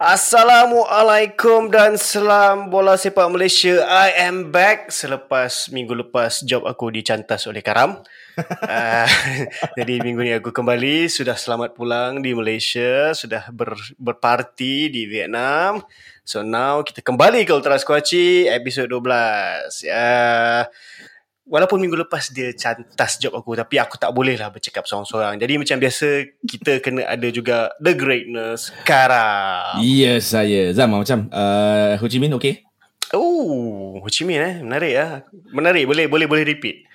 Assalamualaikum dan salam bola sepak Malaysia. I am back selepas minggu lepas job aku dicantas oleh Karam. uh, jadi minggu ni aku kembali sudah selamat pulang di Malaysia, sudah ber, berparti di Vietnam. So now kita kembali ke Ultra Squatchy episod 12. Uh, walaupun minggu lepas dia cantas job aku tapi aku tak boleh lah bercakap seorang-seorang. Jadi macam biasa kita kena ada juga the greatness Karam. Ya yes, saya Zam macam uh, Ho Chi Minh okay? Oh, Ho Chi Minh eh. Menarik lah. Menarik. Boleh boleh boleh repeat.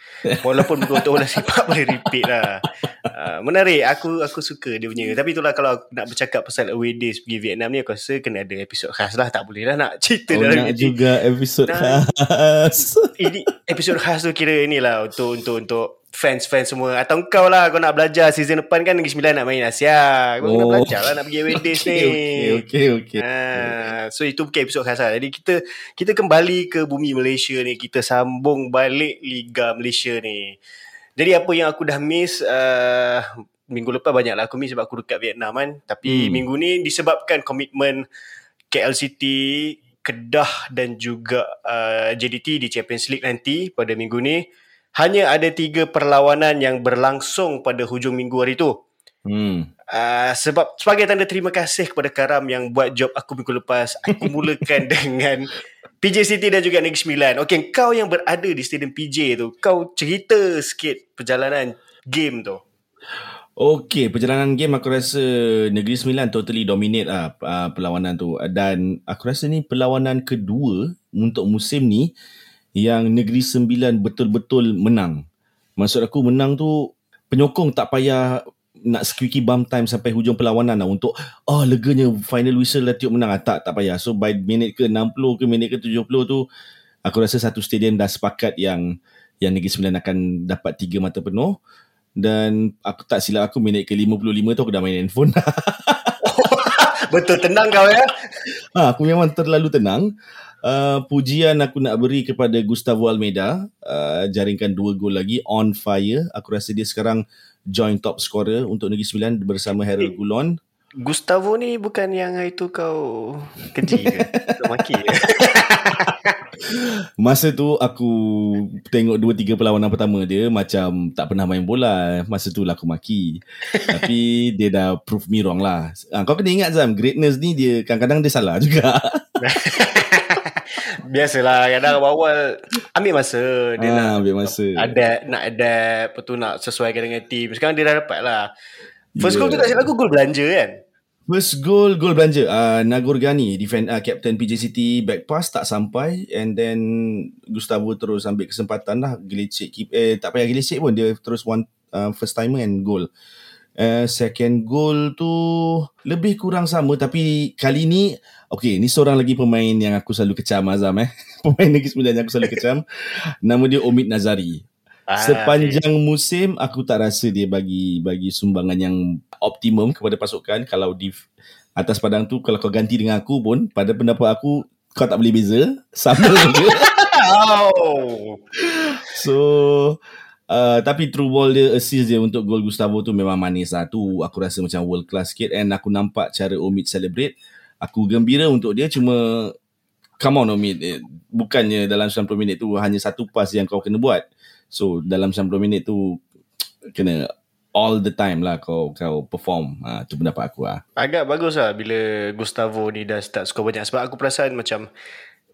Walaupun betul-betul bola sepak boleh repeat lah. Uh, menarik. Aku aku suka dia punya. Tapi itulah kalau nak bercakap pasal away days pergi Vietnam ni aku rasa kena ada episod khas lah. Tak boleh lah nak cerita oh, dalam nak juga episod khas. Ini episod khas tu kira inilah untuk untuk untuk fans-fans semua. Atau kau lah kau nak belajar season depan kan Negeri Sembilan nak main Asia kau oh. kena belajar lah nak pergi away days okay, ni. okay okay, okay. Ha, so itu bukan episod khas lah. Jadi kita kita kembali ke bumi Malaysia ni. Kita sambung balik Liga Malaysia ni. Jadi apa yang aku dah miss uh, minggu lepas banyak lah aku miss sebab aku dekat Vietnam kan. Tapi hmm. minggu ni disebabkan komitmen KL City Kedah dan juga uh, JDT di Champions League nanti pada minggu ni hanya ada tiga perlawanan yang berlangsung pada hujung minggu hari tu. Hmm. Uh, sebab sebagai tanda terima kasih kepada Karam yang buat job aku minggu lepas, aku mulakan dengan PJ City dan juga Negeri Sembilan. Okey, kau yang berada di stadium PJ tu, kau cerita sikit perjalanan game tu. Okey, perjalanan game aku rasa Negeri Sembilan totally dominate lah uh, perlawanan tu. Dan aku rasa ni perlawanan kedua untuk musim ni yang Negeri Sembilan betul-betul menang. Maksud aku menang tu penyokong tak payah nak squeaky bum time sampai hujung perlawanan lah untuk oh leganya final whistle dah tiup menang. Ah, tak, tak payah. So by minit ke 60 ke minit ke 70 tu aku rasa satu stadium dah sepakat yang yang Negeri Sembilan akan dapat tiga mata penuh. Dan aku tak silap aku minit ke 55 tu aku dah main handphone. Betul tenang kau ya. Ha, aku memang terlalu tenang uh, pujian aku nak beri kepada Gustavo Almeida uh, jaringkan dua gol lagi on fire aku rasa dia sekarang joint top scorer untuk Negeri Sembilan bersama Harold Gulon Gustavo ni bukan yang itu kau keji ke? maki Masa tu aku tengok dua tiga perlawanan pertama dia macam tak pernah main bola. Masa tu lah aku maki. Tapi dia dah prove me wrong lah. Ha, kau kena ingat Zam, greatness ni dia kadang-kadang dia salah juga. Biasalah kadang awal ambil masa dia ha, nak ambil masa. Ada nak ada betul nak sesuaikan dengan team. Sekarang dia dah dapat lah. First yeah. goal tu tak silap aku gol belanja kan? First goal goal belanja uh, Nagor Gani defend uh, captain PJ City back pass tak sampai and then Gustavo terus ambil kesempatan lah Gilicik keep eh tak payah Gilicik pun dia terus one uh, first timer and goal. Uh, second goal tu lebih kurang sama tapi kali ni okay ni seorang lagi pemain yang aku selalu kecam Azam eh. Pemain Negeri Sembilan yang aku selalu kecam. Nama dia Omid Nazari. Ah, sepanjang okay. musim aku tak rasa dia bagi bagi sumbangan yang optimum kepada pasukan. Kalau di atas padang tu kalau kau ganti dengan aku pun pada pendapat aku kau tak boleh beza. Sama je oh. so Uh, tapi true ball dia assist dia untuk gol Gustavo tu memang manis lah. Tu aku rasa macam world class sikit and aku nampak cara Omid celebrate. Aku gembira untuk dia cuma come on Omid. Eh, bukannya dalam 90 minit tu hanya satu pass yang kau kena buat. So dalam 90 minit tu kena all the time lah kau kau perform. Ha, tu pendapat aku lah. Agak bagus lah bila Gustavo ni dah start score banyak. Sebab aku perasan macam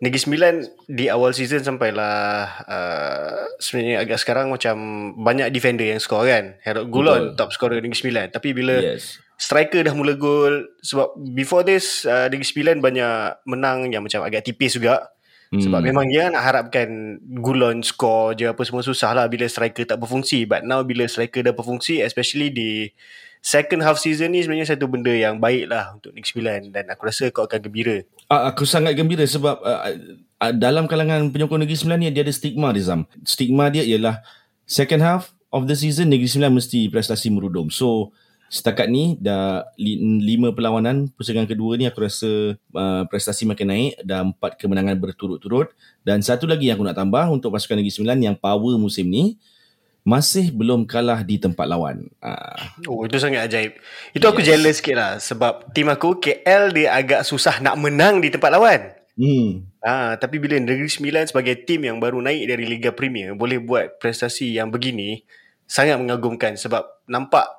Negeri Sembilan di awal season sampailah uh, sebenarnya agak sekarang macam banyak defender yang skor kan. Harold Gulon Betul. top scorer Negeri Sembilan. Tapi bila yes. striker dah mula gol sebab before this uh, Negeri Sembilan banyak menang yang macam agak tipis juga. Hmm. Sebab memang dia nak harapkan Gulon skor je apa semua susah lah bila striker tak berfungsi. But now bila striker dah berfungsi especially di second half season ni sebenarnya satu benda yang baik lah untuk Negeri Sembilan dan aku rasa kau akan gembira. Uh, aku sangat gembira sebab uh, uh, dalam kalangan penyokong Negeri Sembilan ni dia ada stigma dia Zam. Stigma dia ialah second half of the season Negeri Sembilan mesti prestasi merudum. So setakat ni dah li, lima perlawanan pusingan kedua ni aku rasa uh, prestasi makin naik dah empat kemenangan berturut-turut. Dan satu lagi yang aku nak tambah untuk pasukan Negeri Sembilan yang power musim ni masih belum kalah di tempat lawan. Uh, Oh itu sangat ajaib. Itu aku jealous sikit lah Sebab tim aku KL dia agak susah nak menang di tempat lawan. Hmm, Ah, tapi bila Negeri Sembilan sebagai tim yang baru naik dari Liga Premier boleh buat prestasi yang begini sangat mengagumkan sebab nampak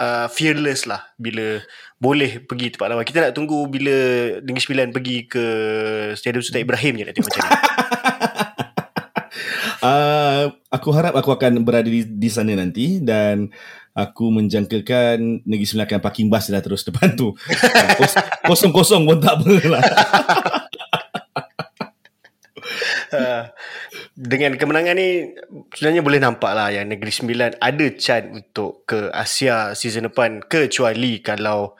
uh, fearless lah bila boleh pergi tempat lawan. Kita nak tunggu bila Negeri Sembilan pergi ke Stadium Sultan Ibrahim je nak tengok macam ni. uh, aku harap aku akan berada di, di sana nanti dan aku menjangkakan Negeri Sembilan akan parking bus dah terus depan tu. Kos- Kosong-kosong pun tak apa lah. Uh, dengan kemenangan ni sebenarnya boleh nampak lah yang Negeri Sembilan ada chance untuk ke Asia season depan kecuali kalau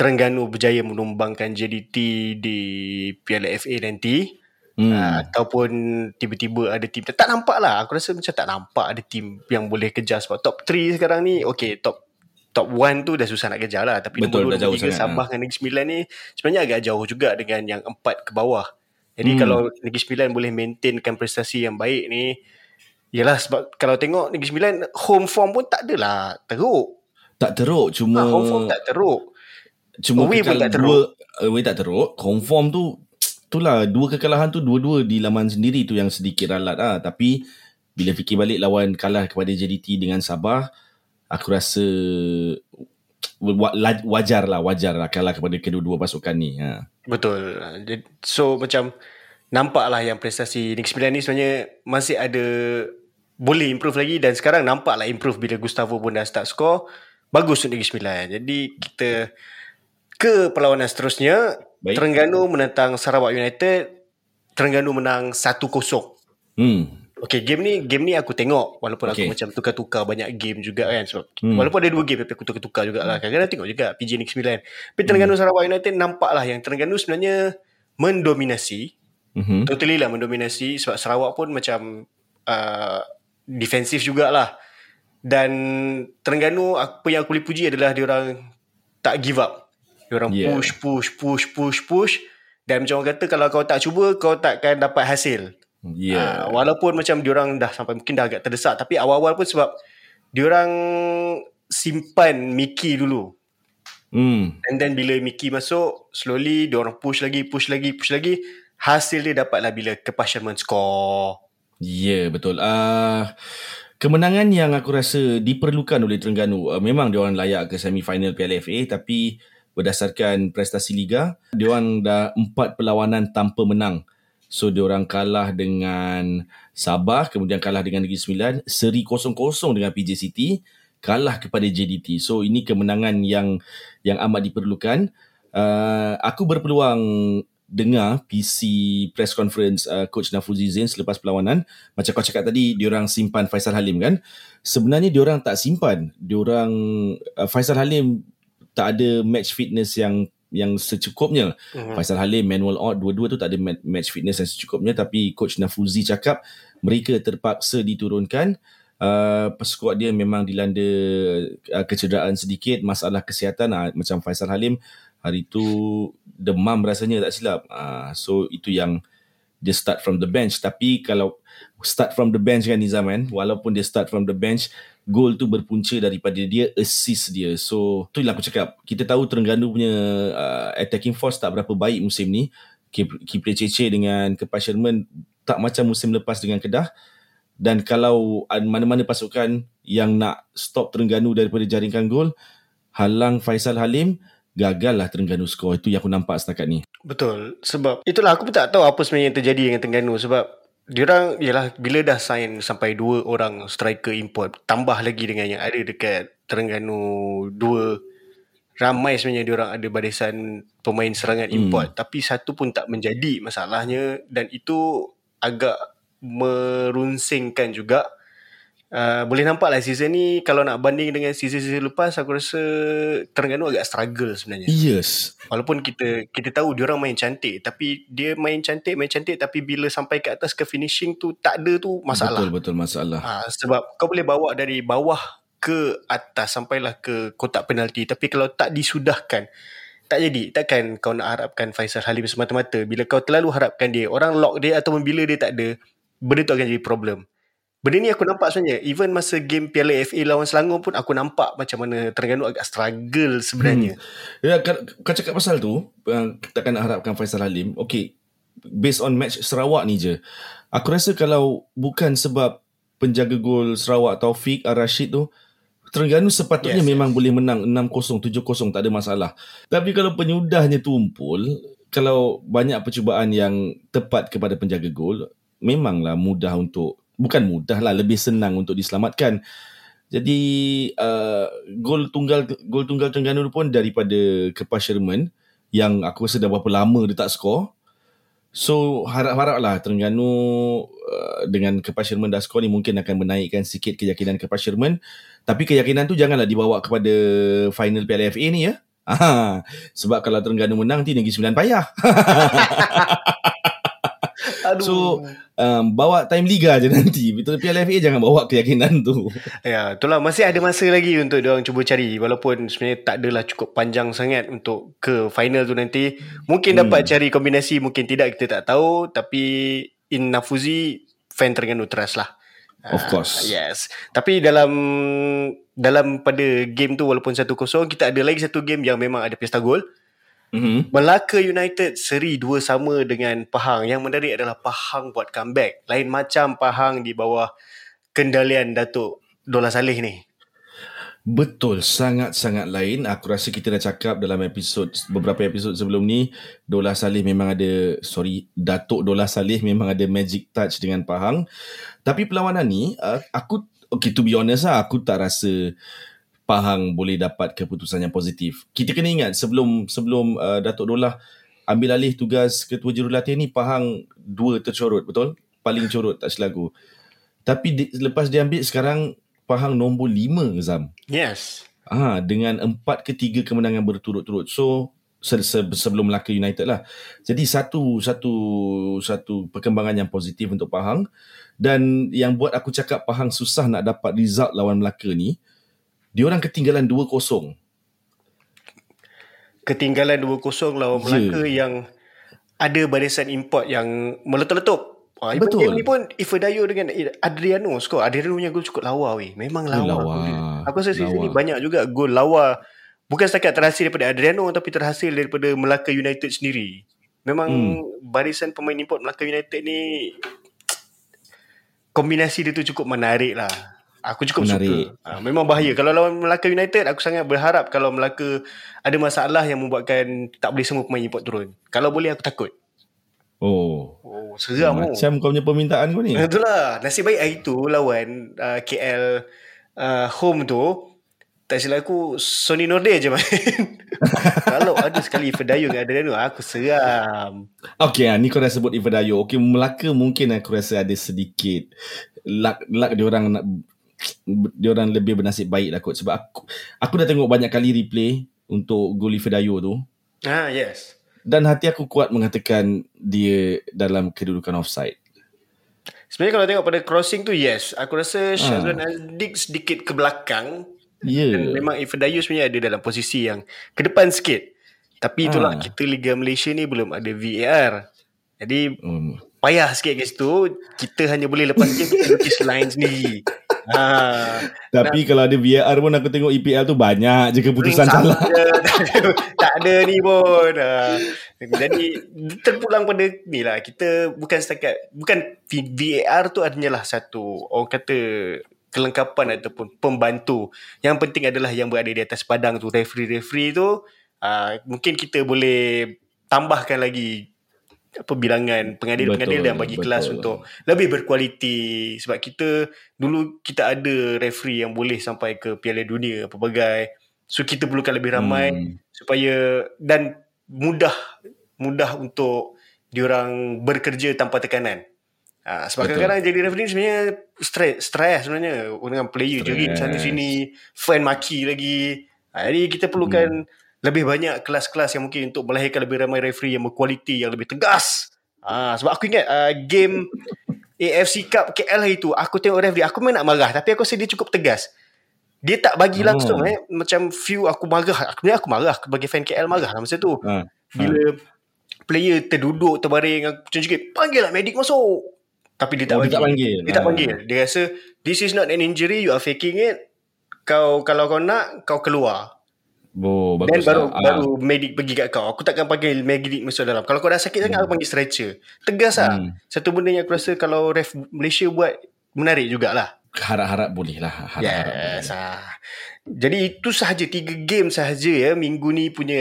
Terengganu berjaya menumbangkan JDT di Piala FA nanti. Hmm. uh, ataupun tiba-tiba ada tim. Tak nampak lah. Aku rasa macam tak nampak ada tim yang boleh kejar. Sebab top 3 sekarang ni okay top top 1 tu dah susah nak kejar lah. Tapi Betul, nombor dah jauh 2 3 sangat, Sabah dengan Negeri Sembilan ni sebenarnya agak jauh juga dengan yang 4 ke bawah jadi Hmm. kalau Negeri Sembilan boleh maintainkan prestasi yang baik ni Yalah sebab kalau tengok Negeri Sembilan home form pun tak adalah teruk. Tak teruk cuma Ha, home form tak teruk. cuma away pun tak dua away tak teruk confirm tu itulah dua kekalahan tu dua-dua di laman sendiri tu yang sedikit ralat ah tapi bila fikir balik lawan kalah kepada JDT dengan Sabah aku rasa wajar lah wajar lah kalah kepada kedua-dua pasukan ni ha. Betul. So macam nampaklah yang prestasi Negeri Sembilan ni sebenarnya masih ada boleh improve lagi dan sekarang nampaklah improve bila Gustavo pun dah start score. Bagus untuk Negeri Sembilan. Jadi kita ke perlawanan seterusnya. Baik. Terengganu menentang Sarawak United. Terengganu menang 1-0. hmm Okay, game ni game ni aku tengok walaupun okay. Aku macam tukar-tukar banyak game juga kan sebab Hmm. hmm. walaupun ada dua game tapi aku tukar-tukar juga lah. Kadang-kadang tengok juga PJ Negeri Sembilan. Tapi Terengganu hmm. Sarawak United nampak lah yang Terengganu sebenarnya mendominasi. mhm Totally lah mendominasi sebab Sarawak pun macam uh, defensif jugalah. Dan Terengganu apa yang aku boleh puji adalah dia orang tak give up. Dia orang Yeah. yeah. push push push push push dan macam orang kata kalau kau tak cuba kau takkan dapat hasil. Yeah Uh, walaupun macam diorang dah sampai mungkin dah agak terdesak tapi awal-awal pun sebab diorang simpan Mickey dulu. hmm And then bila Mickey masuk, slowly diorang push lagi, push lagi, push lagi. Hasil dia dapatlah bila Kepasharman score. Ya, yeah, betul. Uh, kemenangan yang aku rasa diperlukan oleh Terengganu, uh, memang dia orang layak ke semifinal Piala FA tapi berdasarkan prestasi liga, dia orang dah empat perlawanan tanpa menang. So dia orang kalah dengan Sabah, kemudian kalah dengan Negeri Sembilan, seri kosong-kosong dengan PJ City, kalah kepada JDT. So ini kemenangan yang yang amat diperlukan. Uh, aku berpeluang dengar PC press conference uh, coach Nafuzi Zain selepas perlawanan macam kau cakap tadi diorang simpan Faisal Halim kan sebenarnya diorang tak simpan diorang uh, Faisal Halim tak ada match fitness yang yang secukupnya. Hmm. Faisal Halim, Manuel Ott, dua-dua tu tak ada ma- match fitness yang secukupnya. Tapi coach Nafuzi cakap mereka terpaksa diturunkan. Uh, skuad dia memang dilanda uh, kecederaan sedikit, masalah kesihatan. Uh, macam Faisal Halim hari tu demam rasanya tak silap. Uh, so itu yang dia start from the bench. Tapi kalau start from the bench kan Nizam kan? Walaupun dia start from the bench gol tu berpunca daripada dia assist dia. So tu yang aku cakap. Kita tahu Terengganu punya uh, attacking force tak berapa baik musim ni. Kipre Cece dengan Kepas Sherman tak macam musim lepas dengan Kedah. Dan kalau mana-mana pasukan yang nak stop Terengganu daripada jaringkan gol halang Faisal Halim gagal lah Terengganu skor. Itu yang aku nampak setakat ni. Betul. Sebab itulah aku pun tak tahu apa sebenarnya yang terjadi dengan Terengganu. Sebab diorang ialah bila dah sign sampai dua orang striker import tambah lagi dengan yang ada dekat Terengganu dua ramai sebenarnya diorang ada barisan pemain serangan Hmm. import tapi satu pun tak menjadi masalahnya dan itu agak merunsingkan juga Uh, boleh nampak lah season ni kalau nak banding dengan season-season lepas aku rasa Terengganu agak struggle sebenarnya. yes. Walaupun kita kita tahu dia orang main cantik tapi dia main cantik main cantik tapi bila sampai ke atas ke finishing tu tak ada tu masalah. betul betul masalah. Ha, sebab kau boleh bawa dari bawah ke atas sampailah ke kotak penalti. Tapi kalau tak disudahkan tak jadi. Takkan kau nak harapkan Faisal Halim semata-mata. Bila kau terlalu harapkan dia orang lock dia atau bila dia tak ada benda tu akan jadi problem benda ni aku nampak sebenarnya even masa game Piala FA lawan Selangor pun aku nampak macam mana Terengganu agak struggle sebenarnya Hmm. Ya, kau, kau cakap pasal tu, uh, takkan nak harapkan Faisal Halim. Okay, based on match Sarawak ni je. Aku rasa kalau bukan sebab penjaga gol Sarawak Taufik Ar-Rashid tu, Terengganu sepatutnya yes, memang yes. boleh menang 6-0, 7-0, tak ada masalah. Tapi kalau penyudahnya tumpul, kalau banyak percubaan yang tepat kepada penjaga gol, memanglah mudah untuk, bukan mudah lah, lebih senang untuk diselamatkan. Jadi uh, gol tunggal gol tunggal Terengganu pun daripada Kepas Sherman yang aku rasa dah berapa lama dia tak skor. So harap-haraplah Terengganu uh, dengan Kepas Sherman dah skor ni mungkin akan menaikkan sikit keyakinan Kepas Sherman. Tapi keyakinan tu janganlah dibawa kepada final Piala FA ni ya. Ah, sebab kalau Terengganu menang nanti Negeri Sembilan payah. aduh So um, bawa time liga je nanti. Betul Piala FA jangan bawa keyakinan tu. Ya, itulah masih ada masa lagi untuk dia orang cuba cari walaupun sebenarnya tak adalah cukup panjang sangat untuk ke final tu nanti. Mungkin Hmm. dapat cari kombinasi, mungkin tidak kita tak tahu tapi in Nafuzi fan Terengganu trust lah. Of course. Uh, yes. Tapi dalam dalam pada game tu walaupun 1-0 kita ada lagi satu game yang memang ada pesta gol. Mm-hmm. Melaka United seri dua sama dengan Pahang. Yang menarik adalah Pahang buat comeback. Lain macam Pahang di bawah kendalian Datuk Dola Saleh ni. Betul, sangat-sangat lain. Aku rasa kita dah cakap dalam episod beberapa episod sebelum ni, Dola Saleh memang ada sorry, Datuk Dola Saleh memang ada magic touch dengan Pahang. Tapi perlawanan ni uh, aku okay to be honest lah, aku tak rasa Pahang boleh dapat keputusan yang positif. Kita kena ingat sebelum sebelum uh, Datuk Dolah ambil alih tugas ketua jurulatih ni Pahang dua tercorot, betul? Paling corot tak selaku. Tapi di, lepas dia ambil sekarang Pahang nombor lima Zam. Yes. Ah dengan empat ke tiga kemenangan berturut-turut. So se- se- sebelum Melaka United lah. Jadi satu satu satu perkembangan yang positif untuk Pahang dan yang buat aku cakap Pahang susah nak dapat result lawan Melaka ni, dia orang ketinggalan 2-0. Ketinggalan 2-0 lawan Ya. Melaka yang ada barisan import yang meletup-letup. Ah, even Betul. game ni pun Ifedayo dengan Adriano skor. Adriano punya gol cukup lawa weh. Memang Eh, lawa. lawa. Aku rasa season Lawa. ni banyak juga gol lawa. Bukan setakat terhasil daripada Adriano tapi terhasil daripada Melaka United sendiri. Memang Hmm. barisan pemain import Melaka United ni kombinasi dia tu cukup menarik lah. Aku cukup Menarik. suka. Ha, memang bahaya. Kalau lawan Melaka United, aku sangat berharap kalau Melaka ada masalah yang membuatkan tak boleh semua pemain import turun. Kalau boleh aku takut. Oh. Oh, seram oh. Macam kau punya permintaan kau ni. Itulah. Nasib baik hari tu lawan uh, KL uh, home tu tak silap aku Sony Norde je main. kalau ada sekali Fedayo dengan Adriano, aku seram. Okay, ah, ni kau dah sebut Ifedayo. Okay, Melaka mungkin aku rasa ada sedikit luck, luck dia orang nak dia orang lebih bernasib baik lah kot. Sebab aku, aku dah tengok banyak kali replay untuk gol Ifedayo tu. Ah, yes. Dan hati aku kuat mengatakan dia dalam kedudukan offside. Sebenarnya kalau tengok pada crossing tu, yes. Aku Ah. rasa Syazwan Azdik sedikit ke belakang. Ya. Dan memang Ifedayo sebenarnya ada dalam posisi yang ke depan sikit. Tapi itulah, Ah. kita Liga Malaysia ni belum ada VAR. Jadi, Um, payah sikit kat situ. Kita hanya boleh lepas game kita lukis line sendiri. Ha. tapi kalau ada VAR pun aku tengok EPL tu banyak je keputusan salah. je. tak, ada, tak ada ni pun. Ha. Jadi terpulang pada ni lah. Kita bukan setakat bukan VAR tu hanyalah satu orang kata kelengkapan ataupun pembantu. Yang penting adalah yang berada di atas padang tu referee-referee tu uh, mungkin kita boleh tambahkan lagi apa bilangan pengadil-pengadil Betul, dan bagi betul. kelas untuk lebih berkualiti sebab kita dulu kita ada referee yang boleh sampai ke Piala Dunia pelbagai so kita perlukan lebih ramai Hmm. supaya dan mudah mudah untuk diorang bekerja tanpa tekanan. Ha, sebab Betul. kadang-kadang jadi referee sebenarnya stres, stres sebenarnya dengan player Stres. jerit sana sini, fan maki lagi. Ha, jadi kita perlukan Hmm. Lebih banyak kelas-kelas yang mungkin untuk melahirkan lebih ramai referee yang berkualiti, yang lebih tegas. Ha, sebab aku ingat uh, game AFC Cup KL hari tu, aku tengok referee, aku memang nak marah tapi aku rasa dia cukup tegas. Dia tak bagi Oh. langsung eh. Macam few aku marah. Aku, aku marah. Aku bagi fan KL marah lah masa tu. Ha. Bila player terduduk terbaring macam cakap, panggil lah medik masuk. Tapi dia tak Oh, dia tak panggil. Dia tak Ah. panggil. Dia rasa this is not an injury, you are faking it. Kau kalau kau nak kau keluar. Oh, Dan bagus baru lah. Ah. baru medik pergi kat kau. Aku takkan panggil medik masuk dalam. Kalau kau dah sakit sangat aku panggil stretcher. Tegas lah. Hmm. Satu benda yang aku rasa kalau ref Malaysia buat menarik jugalah. Harap-harap boleh lah. Harap-harap Yes. boleh. Ah. Jadi itu sahaja tiga game sahaja ya minggu ni punya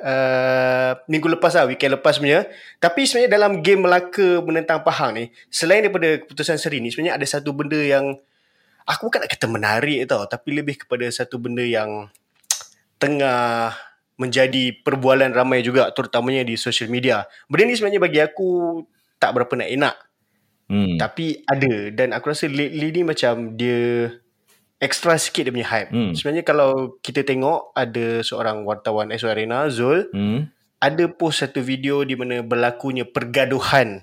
uh, minggu lepas lah weekend lepas punya. Tapi sebenarnya dalam game Melaka menentang Pahang ni selain daripada keputusan seri ni sebenarnya ada satu benda yang aku bukan nak kata menarik tau tapi lebih kepada satu benda yang tengah menjadi perbualan ramai juga terutamanya di social media. Benda ni sebenarnya bagi aku tak berapa nak enak Hmm. tapi ada dan aku rasa lately ni macam dia extra sikit dia punya hype. Hmm. Sebenarnya kalau kita tengok ada seorang wartawan SO Arena Zul Hmm. ada post satu video di mana berlakunya pergaduhan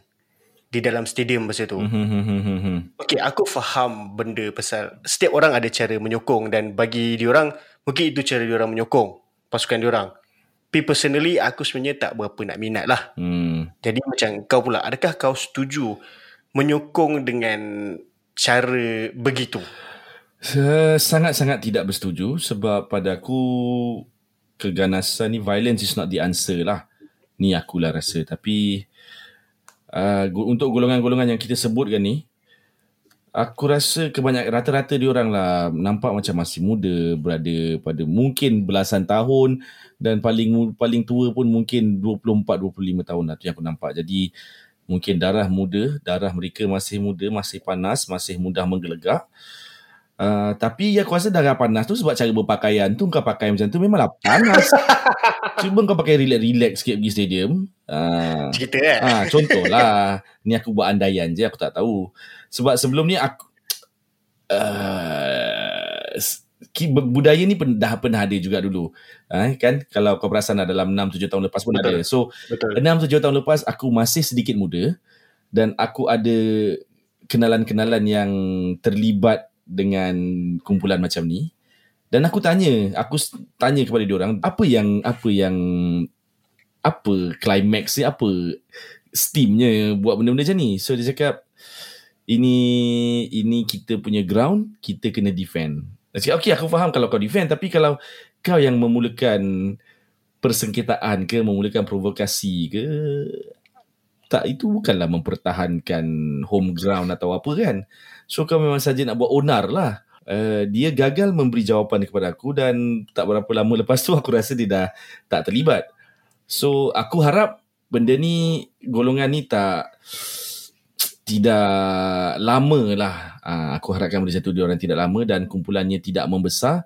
di dalam stadium masa tu. Hmm, hmm, hmm, hmm. Okay, aku faham benda pasal setiap orang ada cara menyokong dan bagi diorang mungkin itu cara diorang menyokong pasukan diorang. Tapi personally aku sebenarnya tak berapa nak minat lah. Hmm. Jadi macam kau pula, adakah kau setuju menyokong dengan cara begitu? Sangat-sangat tidak bersetuju sebab pada aku keganasan ni violence is not the answer lah. Ni akulah rasa tapi uh, untuk golongan-golongan yang kita sebutkan ni aku rasa kebanyakan rata-rata diorang lah nampak macam masih muda berada pada mungkin belasan tahun dan paling paling tua pun mungkin 24 25 tahun lah tu yang aku nampak. Jadi mungkin darah muda, darah mereka masih muda, masih panas, masih mudah menggelegak. Uh, tapi aku rasa darah panas tu sebab cara berpakaian tu kau pakai macam tu memanglah panas. Cuba kau pakai relax-relax sikit pergi stadium. Uh, Cerita kan? Ah, contohlah. ni aku buat andaian je, aku tak tahu. Sebab sebelum ni aku uh, budaya ni pen, dah pernah ada juga dulu. Ah, kan? Kalau kau perasan dalam 6 7 tahun lepas pun Betul. ada. So, Betul. 6 7 tahun lepas aku masih sedikit muda dan aku ada kenalan-kenalan yang terlibat dengan kumpulan macam ni. Dan aku tanya, aku tanya kepada dia orang apa yang apa yang apa climax dia, apa steamnya buat benda-benda macam ni. So dia cakap ini ini kita punya ground, kita kena defend. Dia cakap, okay aku faham kalau kau defend tapi kalau kau yang memulakan persengketaan ke, memulakan provokasi ke, tak itu bukanlah mempertahankan home ground atau apa kan. So kau memang saja nak buat onar lah. Uh, dia gagal memberi jawapan kepada aku dan tak berapa lama lepas tu aku rasa dia dah tak terlibat. So aku harap benda ni golongan ni tak tidak lama lah. Uh, aku harapkan benda satu dia orang tidak lama dan kumpulannya tidak membesar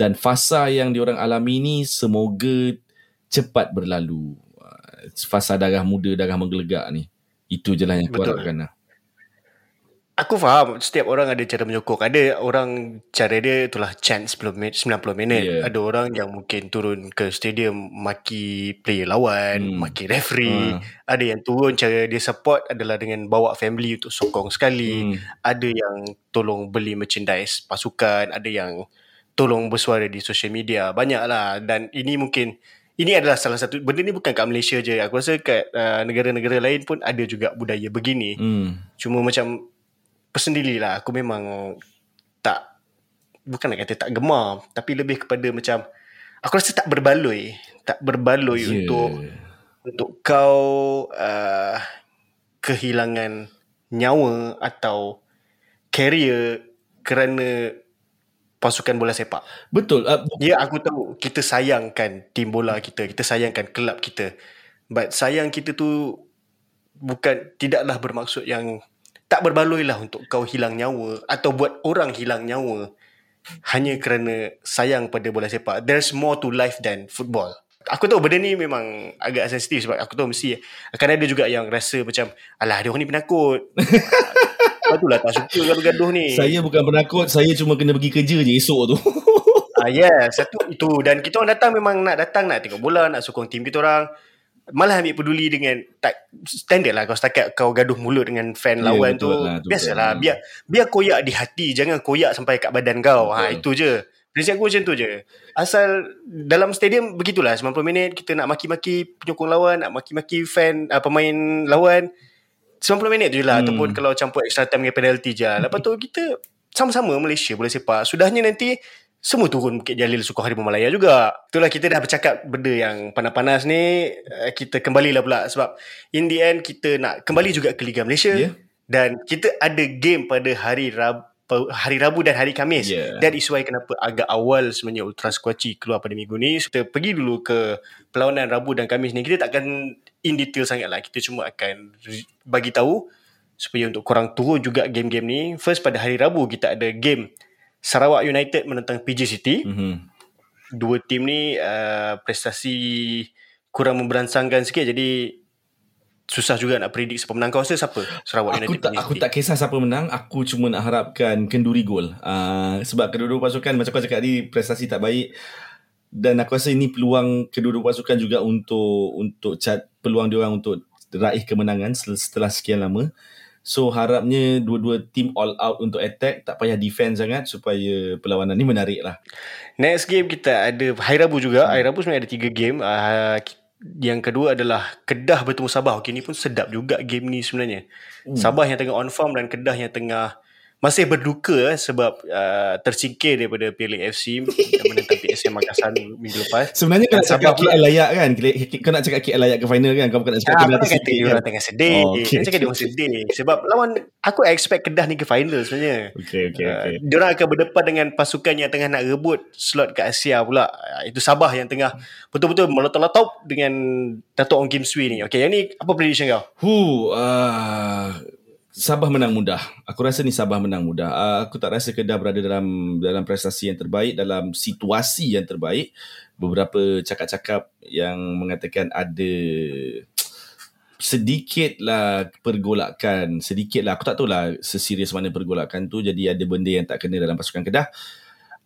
dan fasa yang diorang alami ni semoga cepat berlalu. Uh, Fasa darah muda, darah menggelegak ni. Itu je lah yang aku Betul. harapkan lah. Aku faham setiap orang ada cara menyokong. Ada orang cara dia itulah chance 10 minit, 90 minit. Yeah. Ada orang yang mungkin turun ke stadium maki player lawan, Hmm. maki referee. Ah. Ada yang turun cara dia support adalah dengan bawa family untuk sokong sekali. Hmm. Ada yang tolong beli merchandise pasukan, ada yang tolong bersuara di social media. Banyak lah dan ini mungkin ini adalah salah satu benda ni bukan kat Malaysia je. Aku rasa kat uh, negara-negara lain pun ada juga budaya begini. Hmm. Cuma macam personally lah aku memang tak bukan nak kata tak gemar tapi lebih kepada macam aku rasa tak berbaloi tak berbaloi Yeah. untuk untuk kau uh, kehilangan nyawa atau career kerana pasukan bola sepak. Betul. Uh, Ya aku tahu kita sayangkan tim bola kita, kita sayangkan kelab kita. But sayang kita tu bukan tidaklah bermaksud yang tak berbaloi lah untuk kau hilang nyawa atau buat orang hilang nyawa hanya kerana sayang pada bola sepak. There's more to life than football. Aku tahu benda ni memang agak sensitif sebab aku tahu mesti akan ada juga yang rasa macam alah dia orang ni penakut. Lepas tu lah tak suka gaduh-gaduh ni. saya bukan penakut, saya cuma kena pergi kerja je esok tu. Ah yes, satu itu dan kita orang datang memang nak datang nak tengok bola, nak sokong tim kita orang. Malah ambil peduli dengan tak standard lah kau setakat kau gaduh mulut dengan fan Ya, lawan tu lah, tu biasalah. betul. biar biar koyak di hati jangan koyak sampai kat badan kau. Ha Betul. itu je. Prinsip aku macam tu je. Asal dalam stadium begitulah. 90 minit kita nak maki-maki penyokong lawan nak maki-maki fan uh, pemain lawan. 90 minit je lah Hmm. ataupun kalau campur extra time dengan penalty je lepas tu kita sama-sama Malaysia boleh sepak. Sudahnya nanti semua turun Bukit Jalil Suku Harimau Malaya juga. Itulah kita dah bercakap benda yang panas-panas ni. eh, Kita kembalilah pula sebab in the end kita nak kembali juga ke Liga Malaysia. Ya. Dan kita ada game pada hari Rabu, hari Rabu dan hari Khamis. Ya. That is why kenapa agak awal sebenarnya Ultra Squatchy keluar pada minggu ni. So, kita pergi dulu ke perlawanan Rabu dan Khamis ni. Kita takkan in detail sangat lah. Kita cuma akan bagi tahu supaya untuk korang turun juga game-game ni. First pada hari Rabu kita ada game Sarawak United menentang PJ City. Mhm. Dua tim ni uh, prestasi kurang memberansangkan sikit jadi susah juga nak predict siapa menang. Kau rasa siapa Sarawak Aku United tak aku tak kisah siapa menang, aku cuma nak harapkan kenduri gol. Uh, sebab kedua-dua pasukan macam kau cakap tadi prestasi tak baik dan aku rasa ini peluang kedua-dua pasukan juga untuk untuk cat peluang dia orang untuk raih kemenangan setelah sekian lama. So harapnya dua-dua tim all out untuk attack, tak payah defend sangat supaya perlawanan ni menarik lah. Next game kita ada hari Rabu juga. Hari Rabu sebenarnya ada tiga game. Uh, yang kedua adalah Kedah bertemu Sabah. Okey, ni pun sedap juga game ni sebenarnya. Hmm. Sabah yang tengah on form dan Kedah yang tengah masih berduka eh, sebab uh, tersingkir daripada Piala FC PSM Makassar minggu lepas. Sebenarnya kau nak cakap KL layak kan? Kau nak cakap KL layak ke final kan? Kau bukan nak cakap Ah, tak kata City dia orang tengah sedih. Oh, okay. okay. cakap dia orang sedih. Sebab lawan aku expect Kedah ni ke final sebenarnya. Okay, okay, okay. Uh, dia orang akan berdepan dengan pasukan yang tengah nak rebut slot ke Asia pula. Uh, itu Sabah yang tengah betul-betul meletup-letup dengan Dato' Ong Kim Swee ni. Okay, yang ni apa prediction kau? Hu, uh, Sabah menang mudah. Aku rasa ni Sabah menang mudah. Uh, aku tak rasa Kedah berada dalam dalam prestasi yang terbaik, dalam situasi yang terbaik. Beberapa cakap-cakap yang mengatakan ada sedikit lah pergolakan sedikit lah aku tak tahu lah seserius mana pergolakan tu jadi ada benda yang tak kena dalam pasukan Kedah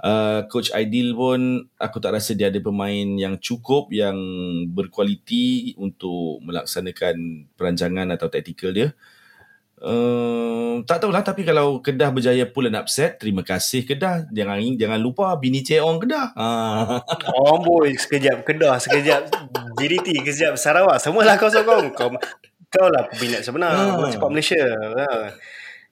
uh, coach Aidil pun aku tak rasa dia ada pemain yang cukup yang berkualiti untuk melaksanakan perancangan atau taktikal dia Uh, tak tahulah tapi kalau Kedah berjaya pull an upset terima kasih Kedah jangan jangan lupa bini Ceong Kedah ah. Oh boy, sekejap Kedah, sekejap JDT, sekejap Sarawak. Semualah kau sokong. Kau, kau lah peminat sebenar. Bola sepak Malaysia. Ha.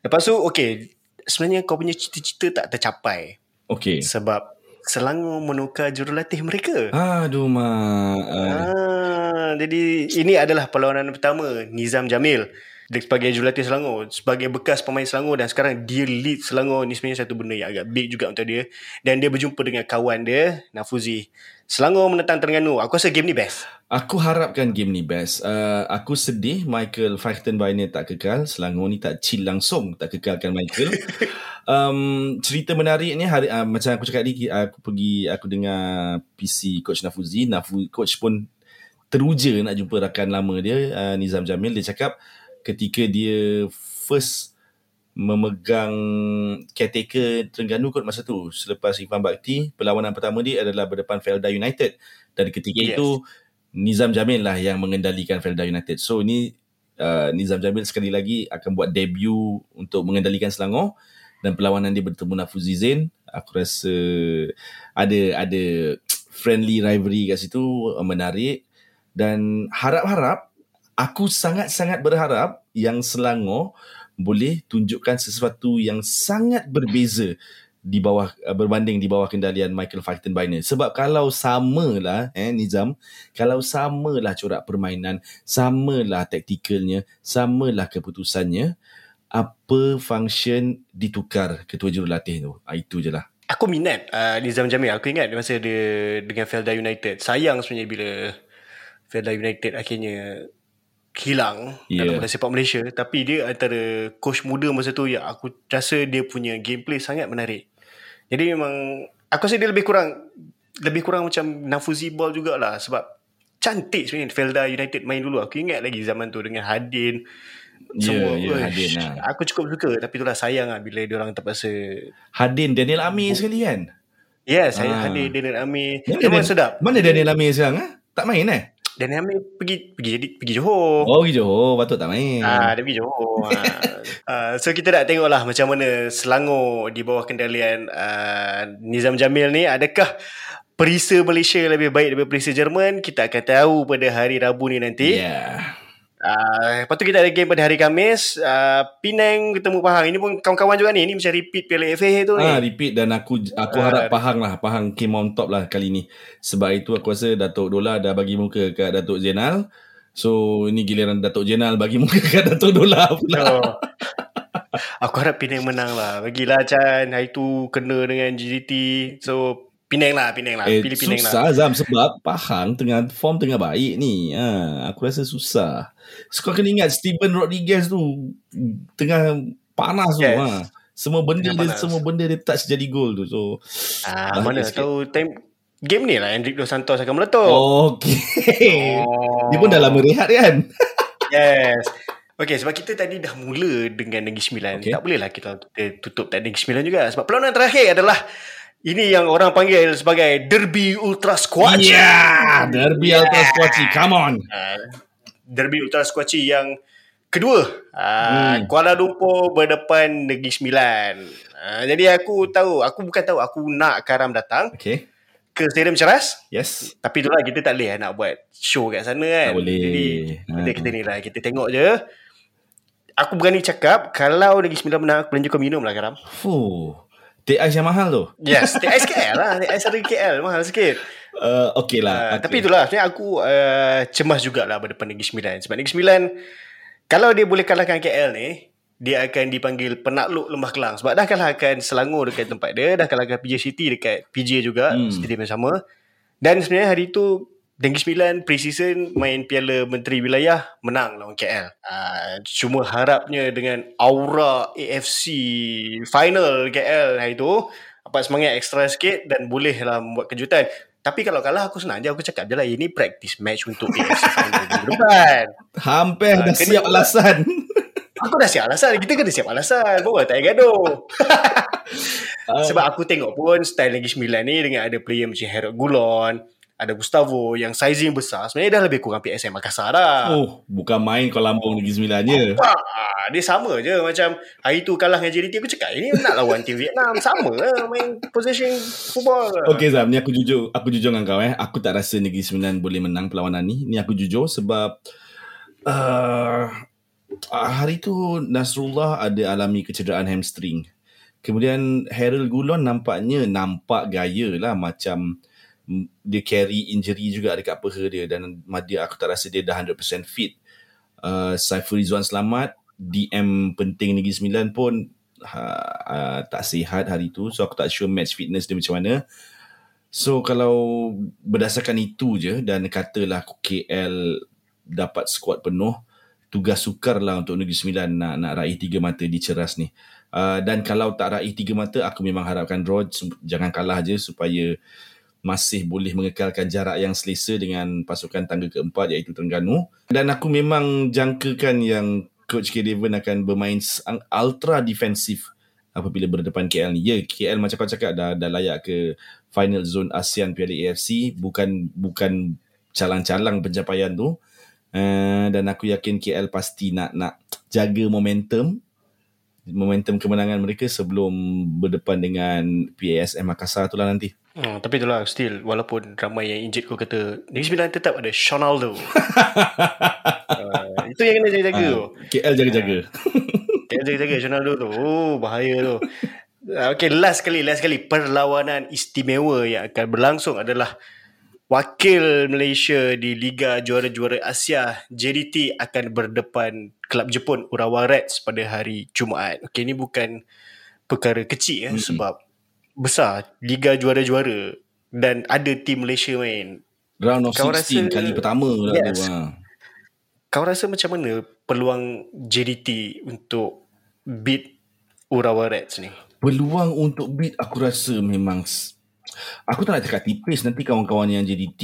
Lepas tu, okay. Sebenarnya kau punya cita-cita tak tercapai. okay Sebab Selangor menukar jurulatih mereka. aduh mak uh, Ah, jadi ini adalah perlawanan pertama Nizam Jamil dia sebagai jurulatih Selangor sebagai bekas pemain Selangor dan sekarang dia lead Selangor ni sebenarnya satu benda yang agak big juga untuk dia dan dia berjumpa dengan kawan dia Nafuzi Selangor menentang Terengganu aku rasa game ni best Aku harapkan game ni best. Uh, aku sedih Michael Fichtenbeiner tak kekal. Selangor ni tak chill langsung tak kekalkan Michael. um, cerita menarik ni hari, uh, macam aku cakap tadi aku pergi aku dengar PC coach Nafuzi. Nafu coach pun teruja nak jumpa rakan lama dia uh, Nizam Jamil dia cakap ketika dia first memegang caretaker Terengganu kot masa tu selepas Irfan Bakti perlawanan pertama dia adalah berdepan Felda United. Dan ketika Yes. itu Nizam Jamil lah yang mengendalikan Felda United. So ini uh, Nizam Jamil sekali lagi akan buat debut untuk mengendalikan Selangor. Dan perlawanan dia bertemu Nafuzi Zain. Aku rasa ada ada friendly rivalry kat situ menarik. Dan harap-harap aku sangat-sangat berharap yang Selangor boleh tunjukkan sesuatu yang sangat berbeza di bawah uh, berbanding di bawah kendalian Michael Fichtenbeiner sebab kalau samalah eh Nizam kalau samalah corak permainan samalah taktikalnya samalah keputusannya apa function ditukar ketua jurulatih tu? Ah, itu je lah. Aku minat uh, Nizam Jamil. Aku ingat masa dia dengan Felda United. Sayang sebenarnya bila Felda United akhirnya hilang yeah. dalam Yeah. bola sepak Malaysia. Tapi dia antara coach muda masa tu ya aku rasa dia punya gameplay sangat menarik. Jadi memang aku rasa dia lebih kurang lebih kurang macam Nafuzi ball jugalah. Sebab cantik sebenarnya Felda United main dulu. Aku ingat lagi zaman tu dengan Hadin. Ya, semua. ya, Uish, Hadin lah. aku cukup suka. Tapi itulah sayang lah bila dia orang terpaksa Hadin Daniel Amir sekali kan? Yes, saya Ah. Hadin Daniel Amir. Mana memang Dan- sedap. mana Daniel Amir sekarang ah? Tak main eh Dan Hamid pergi pergi jadi pergi Johor. Oh pergi Johor Patut tak main Ah, dia pergi Johor. ah. Ah, so kita nak tengok lah macam mana Selangor di bawah kendalian uh, Nizam Jamil ni adakah perisa Malaysia lebih baik daripada perisa Jerman? Kita akan tahu pada hari Rabu ni nanti. Yeah Uh, lepas tu kita ada game pada hari Khamis uh, Penang ketemu Pahang. Ini pun kawan-kawan juga ni. Ini macam repeat Piala FA tu ni. Ah, repeat dan aku aku Ah. harap Pahang lah. Pahang came on top lah kali ni. Sebab itu aku rasa Datuk Dola dah bagi muka kat Datuk Zainal. So ini giliran Datuk Zainal bagi muka kat Datuk Dola pula. Oh. Aku harap Penang menang lah. Bagilah Chan. Hari tu kena dengan GDT So Penang lah Penang lah Eh, Pilih Penang lah susah Zam sebab Pahang tengah form tengah baik ni. Ha, aku rasa susah. So, kau kena ingat Steven Rodriguez tu tengah panas tu. Yes. Ha. Semua benda Tengah dia panas. semua benda dia touch jadi gol tu. So ah, Mana sikit. tahu time Game ni lah Hendrik Dos Santos akan meletup okey. oh. Dia pun dah lama rehat kan? Yes Okay sebab kita tadi dah mula dengan Negeri Sembilan Okay. okay. Tak boleh lah kita, tutup tak Negeri Sembilan juga Sebab perlawanan terakhir adalah Ini yang orang panggil sebagai Derby Ultra Squad Yeah, Derby yeah. Ultra Squatchy. Come on. uh, Derby Ultra Squatchy yang kedua uh, Hmm. hmm. Kuala Lumpur berdepan Negeri Sembilan uh, Jadi aku tahu Aku bukan tahu Aku nak Karam datang Okay. Ke Stadium Ceras Yes. Tapi itulah kita tak boleh lah nak buat show kat sana kan Tak boleh. Jadi Ha. kita, kita ni lah Kita tengok je Aku berani cakap Kalau Negeri Sembilan menang Aku belanja kau minum lah Karam Fuh. Ais yang mahal tu. Yes TS KL lah TS dari KL Mahal sikit Uh, okay lah. Uh, Tapi itulah sebenarnya aku uh, cemas jugalah berdepan Negeri Sembilan sebab Negeri Sembilan kalau dia boleh kalahkan KL ni dia akan dipanggil penakluk Lembah Kelang sebab dah kalahkan Selangor dekat tempat dia dah kalahkan PJ City dekat PJ juga hmm. stadium yang sama dan sebenarnya hari tu Negeri Sembilan pre-season main Piala Menteri Wilayah menang lawan KL. Uh, cuma harapnya dengan aura AFC final KL hari tu dapat semangat ekstra sikit dan bolehlah membuat kejutan. Tapi kalau kalah aku senang je aku cakap je lah ini practice match untuk AFC final minggu depan. Hampir Ah, dah siap pula. alasan. Aku dah siap alasan. Kita kena siap alasan. Bawa tak payah gaduh. Uh, Sebab aku tengok pun style Negeri Sembilan ni dengan ada player macam Harold Gulon, ada Gustavo yang sizing besar. Sebenarnya dah lebih kurang PSM Makassar dah. Oh, bukan main kau Lampung Negeri Sembilan je. Ah, dia sama je macam hari tu kalah dengan JDT aku cakap ini nak lawan tim Vietnam sama lah main possession football. Okay Zam, ni aku jujur, aku jujur dengan kau eh. Aku tak rasa Negeri Sembilan boleh menang perlawanan ni. Ni aku jujur sebab uh, hari tu Nasrullah ada alami kecederaan hamstring. Kemudian Harold Gulon nampaknya nampak gaya lah macam dia carry injury juga dekat peha dia dan dia aku tak rasa dia dah 100% fit. Uh, Saiful Rizwan selamat, DM penting Negeri Sembilan pun uh, uh, tak sihat hari tu. So aku tak sure match fitness dia macam mana. So kalau berdasarkan itu je dan katalah KL dapat skuad penuh, tugas sukar lah untuk Negeri Sembilan nak, nak raih tiga mata di ceras ni. Uh, dan kalau tak raih tiga mata, aku memang harapkan draw. Jangan kalah je supaya masih boleh mengekalkan jarak yang selesa dengan pasukan tangga keempat iaitu Terengganu. Dan aku memang jangkakan yang Coach K. Devon akan bermain ultra defensif apabila berdepan KL ni. Ya, KL macam kau cakap dah, dah layak ke final zone ASEAN Piala AFC. Bukan bukan calang-calang pencapaian tu. Uh, dan aku yakin KL pasti nak nak jaga momentum momentum kemenangan mereka sebelum berdepan dengan PASM Makassar tu lah nanti. Hmm, tapi itulah still walaupun ramai yang injet kau kata Negeri Sembilan tetap ada Shonaldo. uh, itu yang kena jaga-jaga tu. Ah, KL jaga-jaga. Kena jaga-jaga Shonaldo tu. Oh, bahaya tu. Uh, Okay, last kali, last kali perlawanan istimewa yang akan berlangsung adalah wakil Malaysia di Liga Juara-Juara Asia JDT akan berdepan kelab Jepun Urawa Reds pada hari Jumaat. Okay, ini bukan perkara kecil ya Mm-mm. sebab besar Liga Juara-Juara dan ada tim Malaysia main. Round of Kau 16 rasa- kali pertama lah Yes. tu. Ha. Kau rasa macam mana peluang JDT untuk beat Urawa Reds ni? Peluang untuk beat aku rasa memang aku tak nak cakap tipis nanti kawan-kawan yang JDT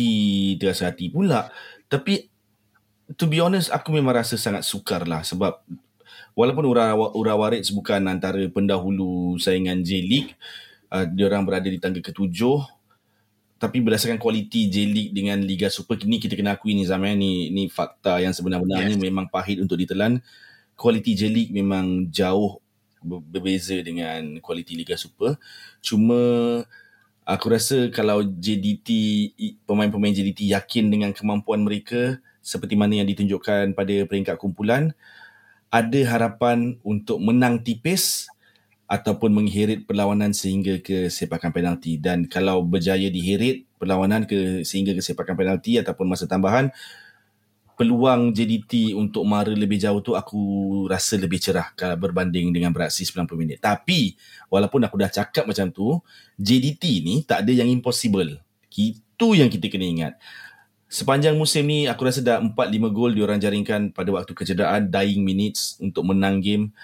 terasa hati pula. Tapi to be honest aku memang rasa sangat sukar lah sebab walaupun Urawa, Urawa Reds bukan antara pendahulu saingan J-League uh, dia orang berada di tangga ketujuh tapi berdasarkan kualiti J-League dengan Liga Super ni kita kena akui ni zaman ni ni fakta yang sebenar-benarnya yes. memang pahit untuk ditelan. Kualiti J-League memang jauh berbeza dengan kualiti Liga Super. Cuma aku rasa kalau JDT pemain-pemain JDT yakin dengan kemampuan mereka seperti mana yang ditunjukkan pada peringkat kumpulan ada harapan untuk menang tipis ataupun mengheret perlawanan sehingga ke sepakan penalti. Dan kalau berjaya diheret perlawanan ke sehingga ke sepakan penalti ataupun masa tambahan peluang JDT untuk mara lebih jauh tu aku rasa lebih cerah kalau berbanding dengan beraksi 90 minit. Tapi walaupun aku dah cakap macam tu JDT ni tak ada yang impossible. Itu yang kita kena ingat. Sepanjang musim ni aku rasa dah 4 5 gol diorang jaringkan pada waktu kecederaan dying minutes untuk menang game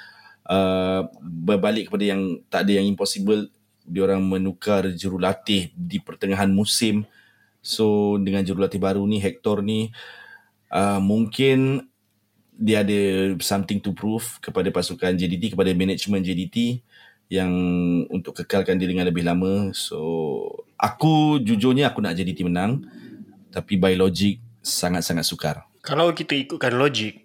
Uh, berbalik kepada yang tak ada yang impossible dia orang menukar jurulatih di pertengahan musim. So dengan jurulatih baru ni Hector ni uh, mungkin dia ada something to prove kepada pasukan JDT kepada management JDT yang untuk kekalkan dia dengan lebih lama. So aku jujurnya aku nak JDT menang. Tapi by logic sangat-sangat sukar. Kalau kita ikutkan logik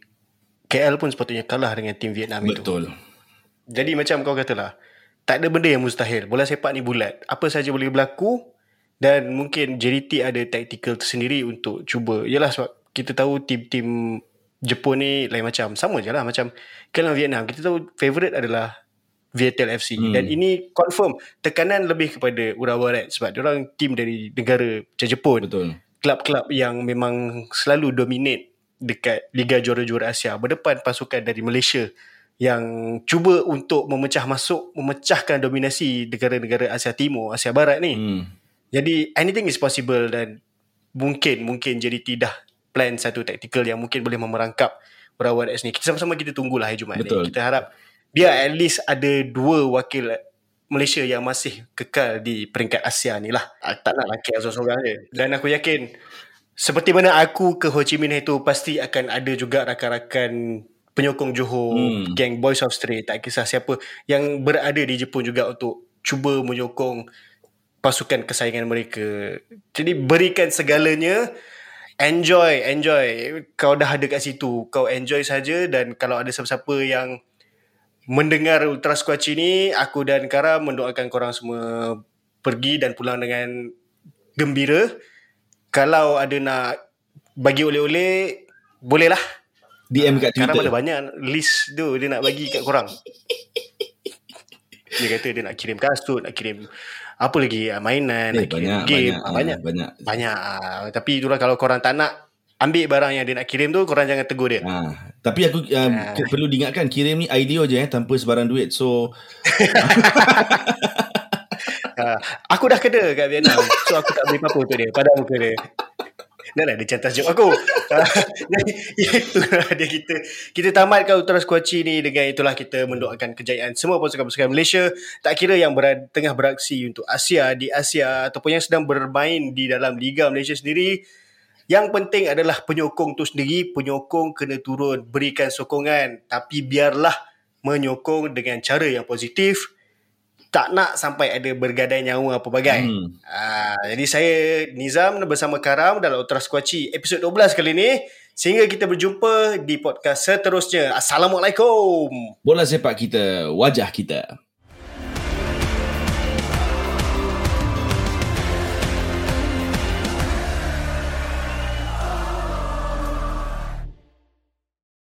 KL pun sepatutnya kalah dengan tim Vietnam betul. itu. Betul jadi macam kau katalah, tak ada benda yang mustahil. Bola sepak ni bulat. Apa saja boleh berlaku dan mungkin JDT ada tactical tersendiri untuk cuba. Yalah sebab kita tahu tim-tim Jepun ni lain macam. Sama je lah macam kalau Vietnam. Kita tahu favourite adalah Viettel FC. Hmm. Dan ini confirm tekanan lebih kepada Urawa Red sebab orang tim dari negara macam Jepun. Betul. Klub-klub yang memang selalu dominate dekat Liga Juara-Juara Asia berdepan pasukan dari Malaysia yang cuba untuk memecah masuk memecahkan dominasi negara-negara Asia Timur, Asia Barat ni. Hmm. Jadi anything is possible dan mungkin mungkin jadi tidak plan satu tactical yang mungkin boleh memerangkap Berawat X ni. Kita sama-sama kita tunggulah hari Jumaat Betul. ni. Kita harap biar at least ada dua wakil Malaysia yang masih kekal di peringkat Asia ni lah. Ah, tak nak laki seorang-seorang je. Dan aku yakin seperti mana aku ke Ho Chi Minh itu pasti akan ada juga rakan-rakan penyokong Johor, hmm. geng Boys of Stray, tak kisah siapa yang berada di Jepun juga untuk cuba menyokong pasukan kesayangan mereka. Jadi berikan segalanya, enjoy, enjoy. Kau dah ada kat situ, kau enjoy saja dan kalau ada siapa-siapa yang mendengar Ultra Squatch ini, aku dan Kara mendoakan korang semua pergi dan pulang dengan gembira. Kalau ada nak bagi oleh-oleh, bolehlah. DM kat Twitter. Sekarang ada banyak list tu dia nak bagi kat korang. Dia kata dia nak kirim kasut, nak kirim apa lagi ah, mainan, eh, nak kirim banyak, game, banyak, ah, banyak. banyak. Banyak. Tapi itulah kalau korang tak nak ambil barang yang dia nak kirim tu, korang jangan tegur dia. Ha. Tapi aku um, ha. perlu diingatkan kirim ni idea je eh tanpa sebarang duit. So ha. aku dah kena kat Vietnam. So aku tak beli apa-apa untuk dia pada muka dia. Dah lah dia cantas jawab aku. Jadi itulah dia kita. Kita tamatkan Ultra Squatchy ni Dengan itulah kita mendoakan kejayaan Semua pasukan-pasukan Malaysia. Tak kira yang berada, tengah beraksi untuk Asia Di Asia Ataupun yang sedang bermain di dalam Liga Malaysia sendiri. Yang penting adalah penyokong tu sendiri. Penyokong kena turun Berikan sokongan. Tapi biarlah menyokong dengan cara yang positif tak nak sampai ada bergadai nyawa apa bagai. Hmm. Uh, jadi saya Nizam bersama Karam dalam Ultra Squatchy episod 12 kali ini. Sehingga kita berjumpa di podcast seterusnya. Assalamualaikum. Bola sepak kita, wajah kita.